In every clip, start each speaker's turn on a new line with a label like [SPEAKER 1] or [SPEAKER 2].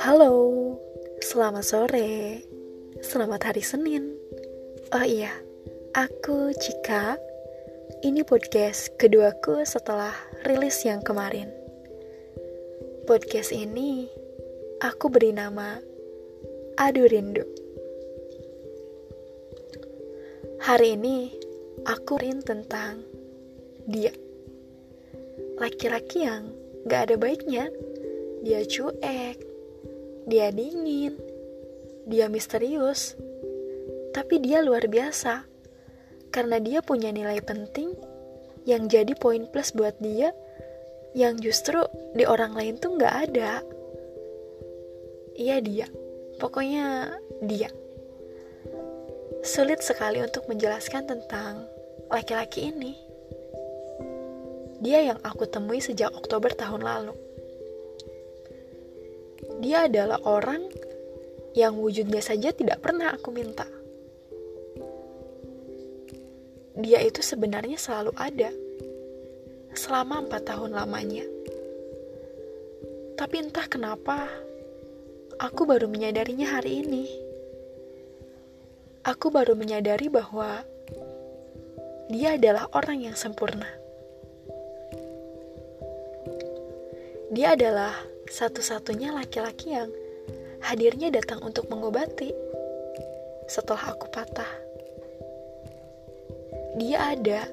[SPEAKER 1] Halo, selamat sore, selamat hari Senin. Oh iya, aku Cika. Ini podcast keduaku setelah rilis yang kemarin. Podcast ini aku beri nama Adu Rindu. Hari ini aku rin tentang dia. Laki-laki yang gak ada baiknya. Dia cuek, dia dingin, dia misterius, tapi dia luar biasa karena dia punya nilai penting yang jadi poin plus buat dia yang justru di orang lain tuh nggak ada. Iya dia, pokoknya dia. Sulit sekali untuk menjelaskan tentang laki-laki ini. Dia yang aku temui sejak Oktober tahun lalu dia adalah orang yang wujudnya saja tidak pernah aku minta. Dia itu sebenarnya selalu ada selama empat tahun lamanya. Tapi entah kenapa, aku baru menyadarinya hari ini. Aku baru menyadari bahwa dia adalah orang yang sempurna. Dia adalah satu-satunya laki-laki yang hadirnya datang untuk mengobati setelah aku patah. Dia ada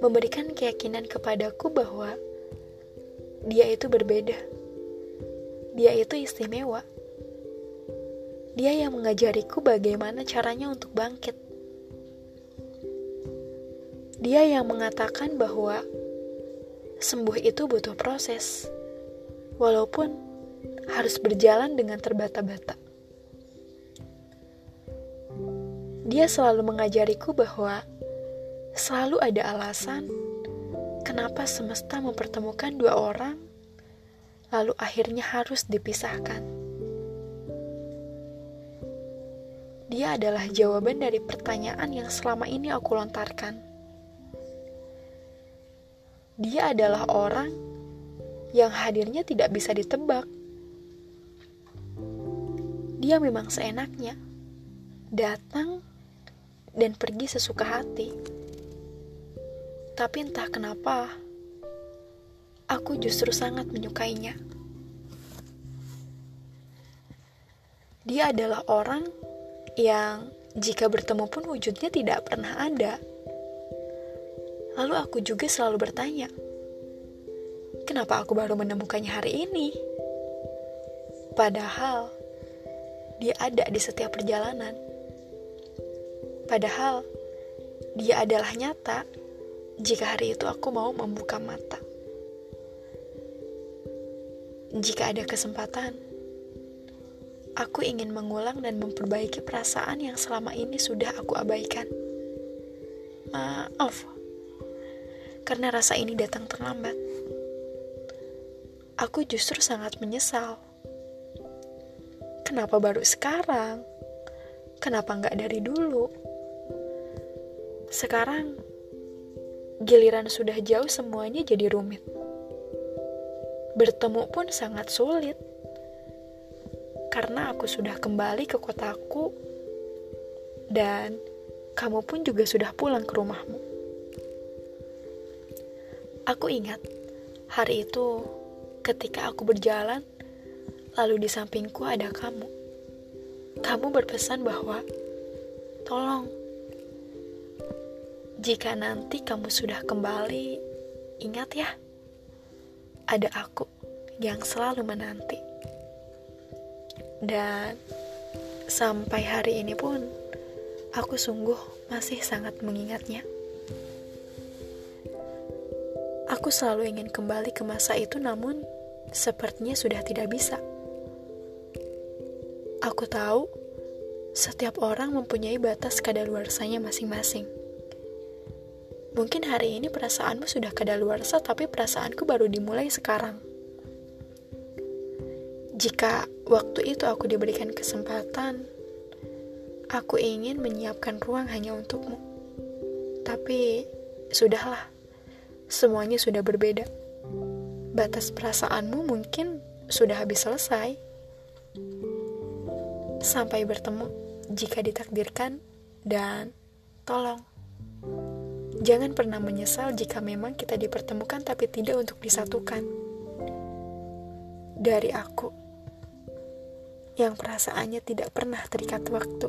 [SPEAKER 1] memberikan keyakinan kepadaku bahwa dia itu berbeda. Dia itu istimewa. Dia yang mengajariku bagaimana caranya untuk bangkit. Dia yang mengatakan bahwa sembuh itu butuh proses walaupun harus berjalan dengan terbata-bata. Dia selalu mengajariku bahwa selalu ada alasan kenapa semesta mempertemukan dua orang, lalu akhirnya harus dipisahkan. Dia adalah jawaban dari pertanyaan yang selama ini aku lontarkan. Dia adalah orang yang hadirnya tidak bisa ditebak. Dia memang seenaknya datang dan pergi sesuka hati. Tapi entah kenapa, aku justru sangat menyukainya. Dia adalah orang yang jika bertemu pun wujudnya tidak pernah ada. Lalu aku juga selalu bertanya, kenapa aku baru menemukannya hari ini? Padahal dia ada di setiap perjalanan. Padahal dia adalah nyata jika hari itu aku mau membuka mata. Jika ada kesempatan, aku ingin mengulang dan memperbaiki perasaan yang selama ini sudah aku abaikan. Maaf, karena rasa ini datang terlambat aku justru sangat menyesal. Kenapa baru sekarang? Kenapa nggak dari dulu? Sekarang, giliran sudah jauh semuanya jadi rumit. Bertemu pun sangat sulit. Karena aku sudah kembali ke kotaku dan kamu pun juga sudah pulang ke rumahmu. Aku ingat hari itu ketika aku berjalan, lalu di sampingku ada kamu. Kamu berpesan bahwa, tolong, jika nanti kamu sudah kembali, ingat ya, ada aku yang selalu menanti. Dan sampai hari ini pun, aku sungguh masih sangat mengingatnya. Aku selalu ingin kembali ke masa itu, namun sepertinya sudah tidak bisa. Aku tahu setiap orang mempunyai batas kadaluarsanya masing-masing. Mungkin hari ini perasaanmu sudah kadaluarsa, tapi perasaanku baru dimulai sekarang. Jika waktu itu aku diberikan kesempatan, aku ingin menyiapkan ruang hanya untukmu. Tapi, sudahlah semuanya sudah berbeda. Batas perasaanmu mungkin sudah habis selesai. Sampai bertemu jika ditakdirkan, dan tolong jangan pernah menyesal jika memang kita dipertemukan tapi tidak untuk disatukan. Dari aku yang perasaannya tidak pernah terikat waktu.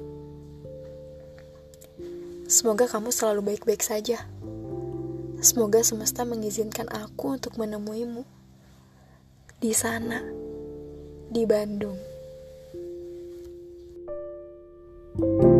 [SPEAKER 1] Semoga kamu selalu baik-baik saja. Semoga semesta mengizinkan aku untuk menemuimu di sana, di Bandung. thank you